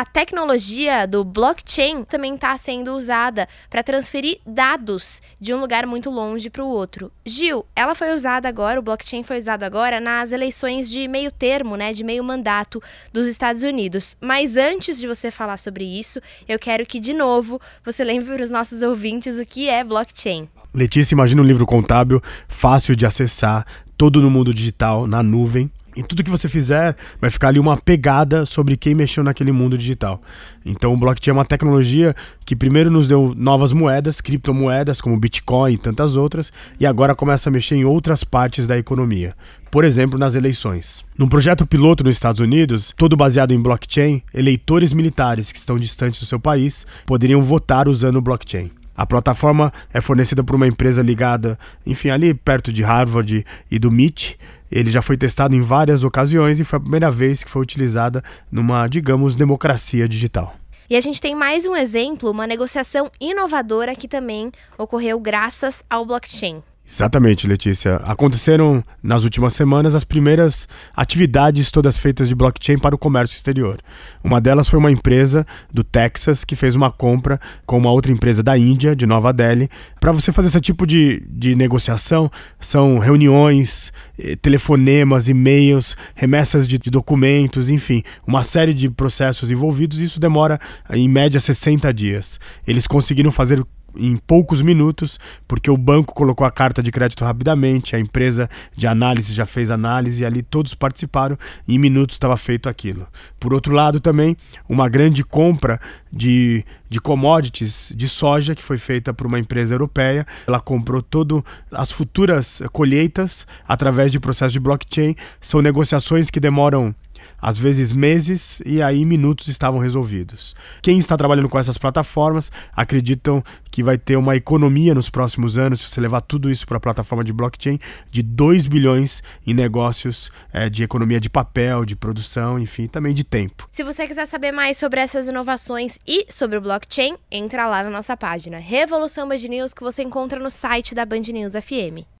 a tecnologia do blockchain também está sendo usada para transferir dados de um lugar muito longe para o outro. Gil, ela foi usada agora, o blockchain foi usado agora nas eleições de meio termo, né, de meio mandato dos Estados Unidos. Mas antes de você falar sobre isso, eu quero que de novo você lembre para os nossos ouvintes o que é blockchain. Letícia, imagina um livro contábil fácil de acessar, todo no mundo digital, na nuvem. E tudo que você fizer vai ficar ali uma pegada sobre quem mexeu naquele mundo digital. Então o blockchain é uma tecnologia que primeiro nos deu novas moedas, criptomoedas como Bitcoin e tantas outras, e agora começa a mexer em outras partes da economia. Por exemplo, nas eleições. Num projeto piloto nos Estados Unidos, todo baseado em blockchain, eleitores militares que estão distantes do seu país poderiam votar usando o blockchain. A plataforma é fornecida por uma empresa ligada, enfim, ali perto de Harvard e do MIT. Ele já foi testado em várias ocasiões e foi a primeira vez que foi utilizada numa, digamos, democracia digital. E a gente tem mais um exemplo, uma negociação inovadora que também ocorreu graças ao blockchain. Exatamente, Letícia. Aconteceram nas últimas semanas as primeiras atividades todas feitas de blockchain para o comércio exterior. Uma delas foi uma empresa do Texas que fez uma compra com uma outra empresa da Índia, de Nova Delhi. Para você fazer esse tipo de, de negociação, são reuniões, eh, telefonemas, e-mails, remessas de, de documentos, enfim, uma série de processos envolvidos. Isso demora, em média, 60 dias. Eles conseguiram fazer em poucos minutos, porque o banco colocou a carta de crédito rapidamente, a empresa de análise já fez análise e ali todos participaram em minutos estava feito aquilo. Por outro lado, também uma grande compra de, de commodities de soja que foi feita por uma empresa europeia. Ela comprou todas as futuras colheitas através de processo de blockchain. São negociações que demoram às vezes meses, e aí minutos estavam resolvidos. Quem está trabalhando com essas plataformas acreditam que vai ter uma economia nos próximos anos, se você levar tudo isso para a plataforma de blockchain, de 2 bilhões em negócios é, de economia de papel, de produção, enfim, também de tempo. Se você quiser saber mais sobre essas inovações e sobre o blockchain, entra lá na nossa página Revolução Band News que você encontra no site da Band News FM.